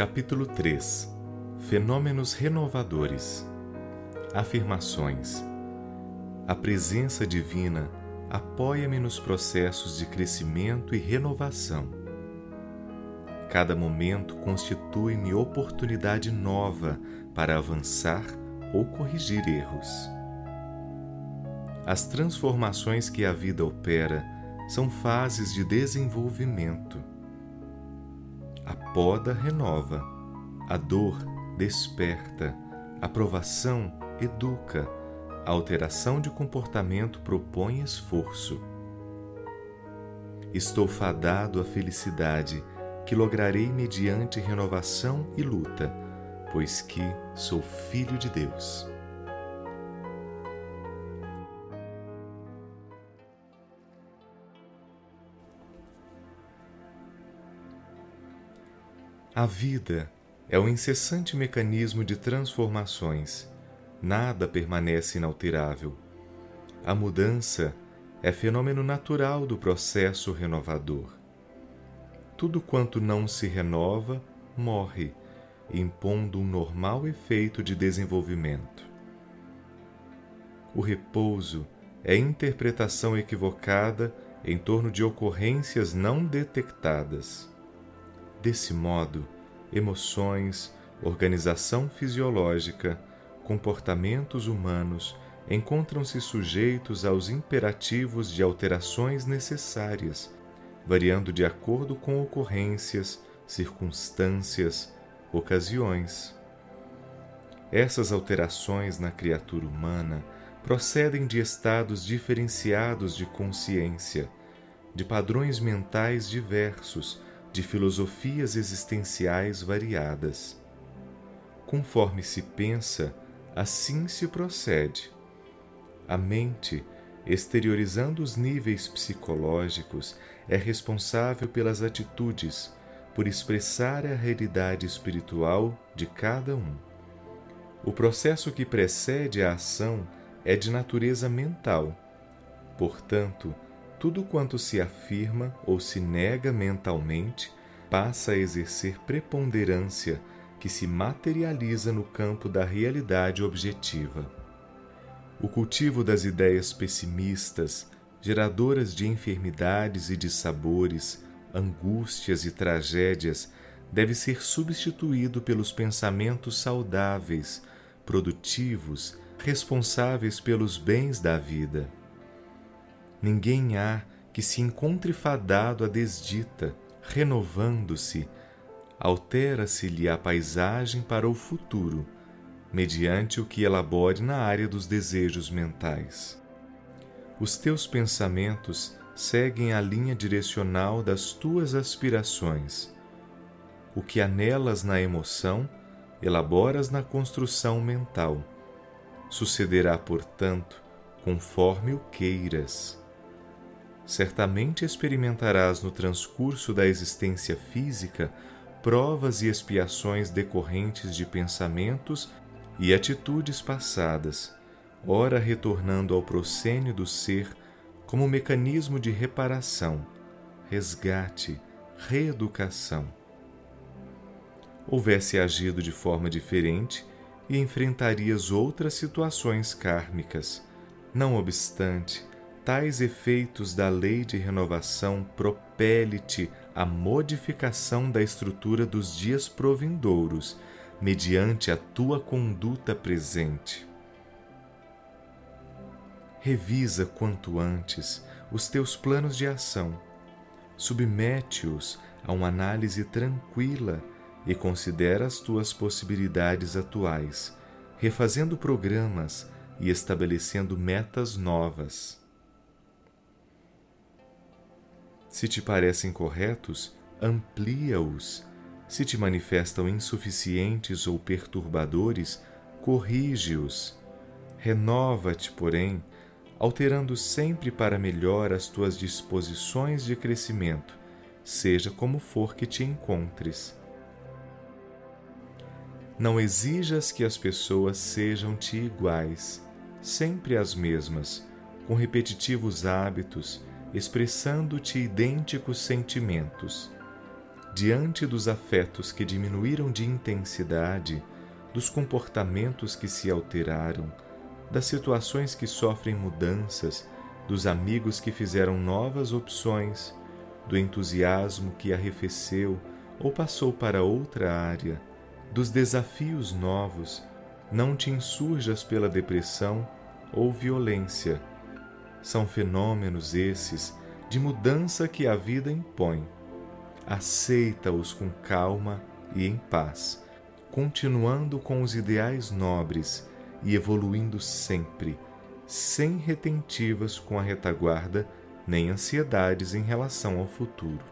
Capítulo 3 Fenômenos renovadores Afirmações A presença divina apoia-me nos processos de crescimento e renovação. Cada momento constitui-me oportunidade nova para avançar ou corrigir erros. As transformações que a vida opera são fases de desenvolvimento. A poda renova, a dor desperta, a provação educa, a alteração de comportamento propõe esforço. Estou fadado à felicidade que lograrei mediante renovação e luta, pois que sou filho de Deus. A vida é um incessante mecanismo de transformações. Nada permanece inalterável. A mudança é fenômeno natural do processo renovador. Tudo quanto não se renova, morre, impondo um normal efeito de desenvolvimento. O repouso é interpretação equivocada em torno de ocorrências não detectadas. Desse modo, emoções, organização fisiológica, comportamentos humanos encontram-se sujeitos aos imperativos de alterações necessárias, variando de acordo com ocorrências, circunstâncias, ocasiões. Essas alterações na criatura humana procedem de estados diferenciados de consciência, de padrões mentais diversos de filosofias existenciais variadas. Conforme se pensa, assim se procede. A mente, exteriorizando os níveis psicológicos, é responsável pelas atitudes, por expressar a realidade espiritual de cada um. O processo que precede a ação é de natureza mental. Portanto, tudo quanto se afirma ou se nega mentalmente passa a exercer preponderância que se materializa no campo da realidade objetiva. O cultivo das ideias pessimistas, geradoras de enfermidades e de sabores, angústias e tragédias, deve ser substituído pelos pensamentos saudáveis, produtivos, responsáveis pelos bens da vida ninguém há que se encontre fadado à desdita, renovando-se, altera-se-lhe a paisagem para o futuro, mediante o que elabore na área dos desejos mentais. Os teus pensamentos seguem a linha direcional das tuas aspirações. O que anelas na emoção, elaboras na construção mental. Sucederá, portanto, conforme o queiras certamente experimentarás no transcurso da existência física provas e expiações decorrentes de pensamentos e atitudes passadas, ora retornando ao proscênio do ser como mecanismo de reparação, resgate, reeducação. Houvesse agido de forma diferente e enfrentarias outras situações kármicas. Não obstante, tais efeitos da lei de renovação propele-te à modificação da estrutura dos dias provindouros, mediante a tua conduta presente. Revisa quanto antes os teus planos de ação, submete-os a uma análise tranquila e considera as tuas possibilidades atuais, refazendo programas e estabelecendo metas novas. Se te parecem corretos, amplia-os. Se te manifestam insuficientes ou perturbadores, corrige-os. Renova-te, porém, alterando sempre para melhor as tuas disposições de crescimento, seja como for que te encontres. Não exijas que as pessoas sejam-te iguais, sempre as mesmas, com repetitivos hábitos expressando-te idênticos sentimentos. diante dos afetos que diminuíram de intensidade, dos comportamentos que se alteraram, das situações que sofrem mudanças, dos amigos que fizeram novas opções, do entusiasmo que arrefeceu ou passou para outra área, dos desafios novos, não te insurjas pela depressão ou violência. São fenômenos esses de mudança que a vida impõe. Aceita-os com calma e em paz, continuando com os ideais nobres e evoluindo sempre, sem retentivas com a retaguarda nem ansiedades em relação ao futuro.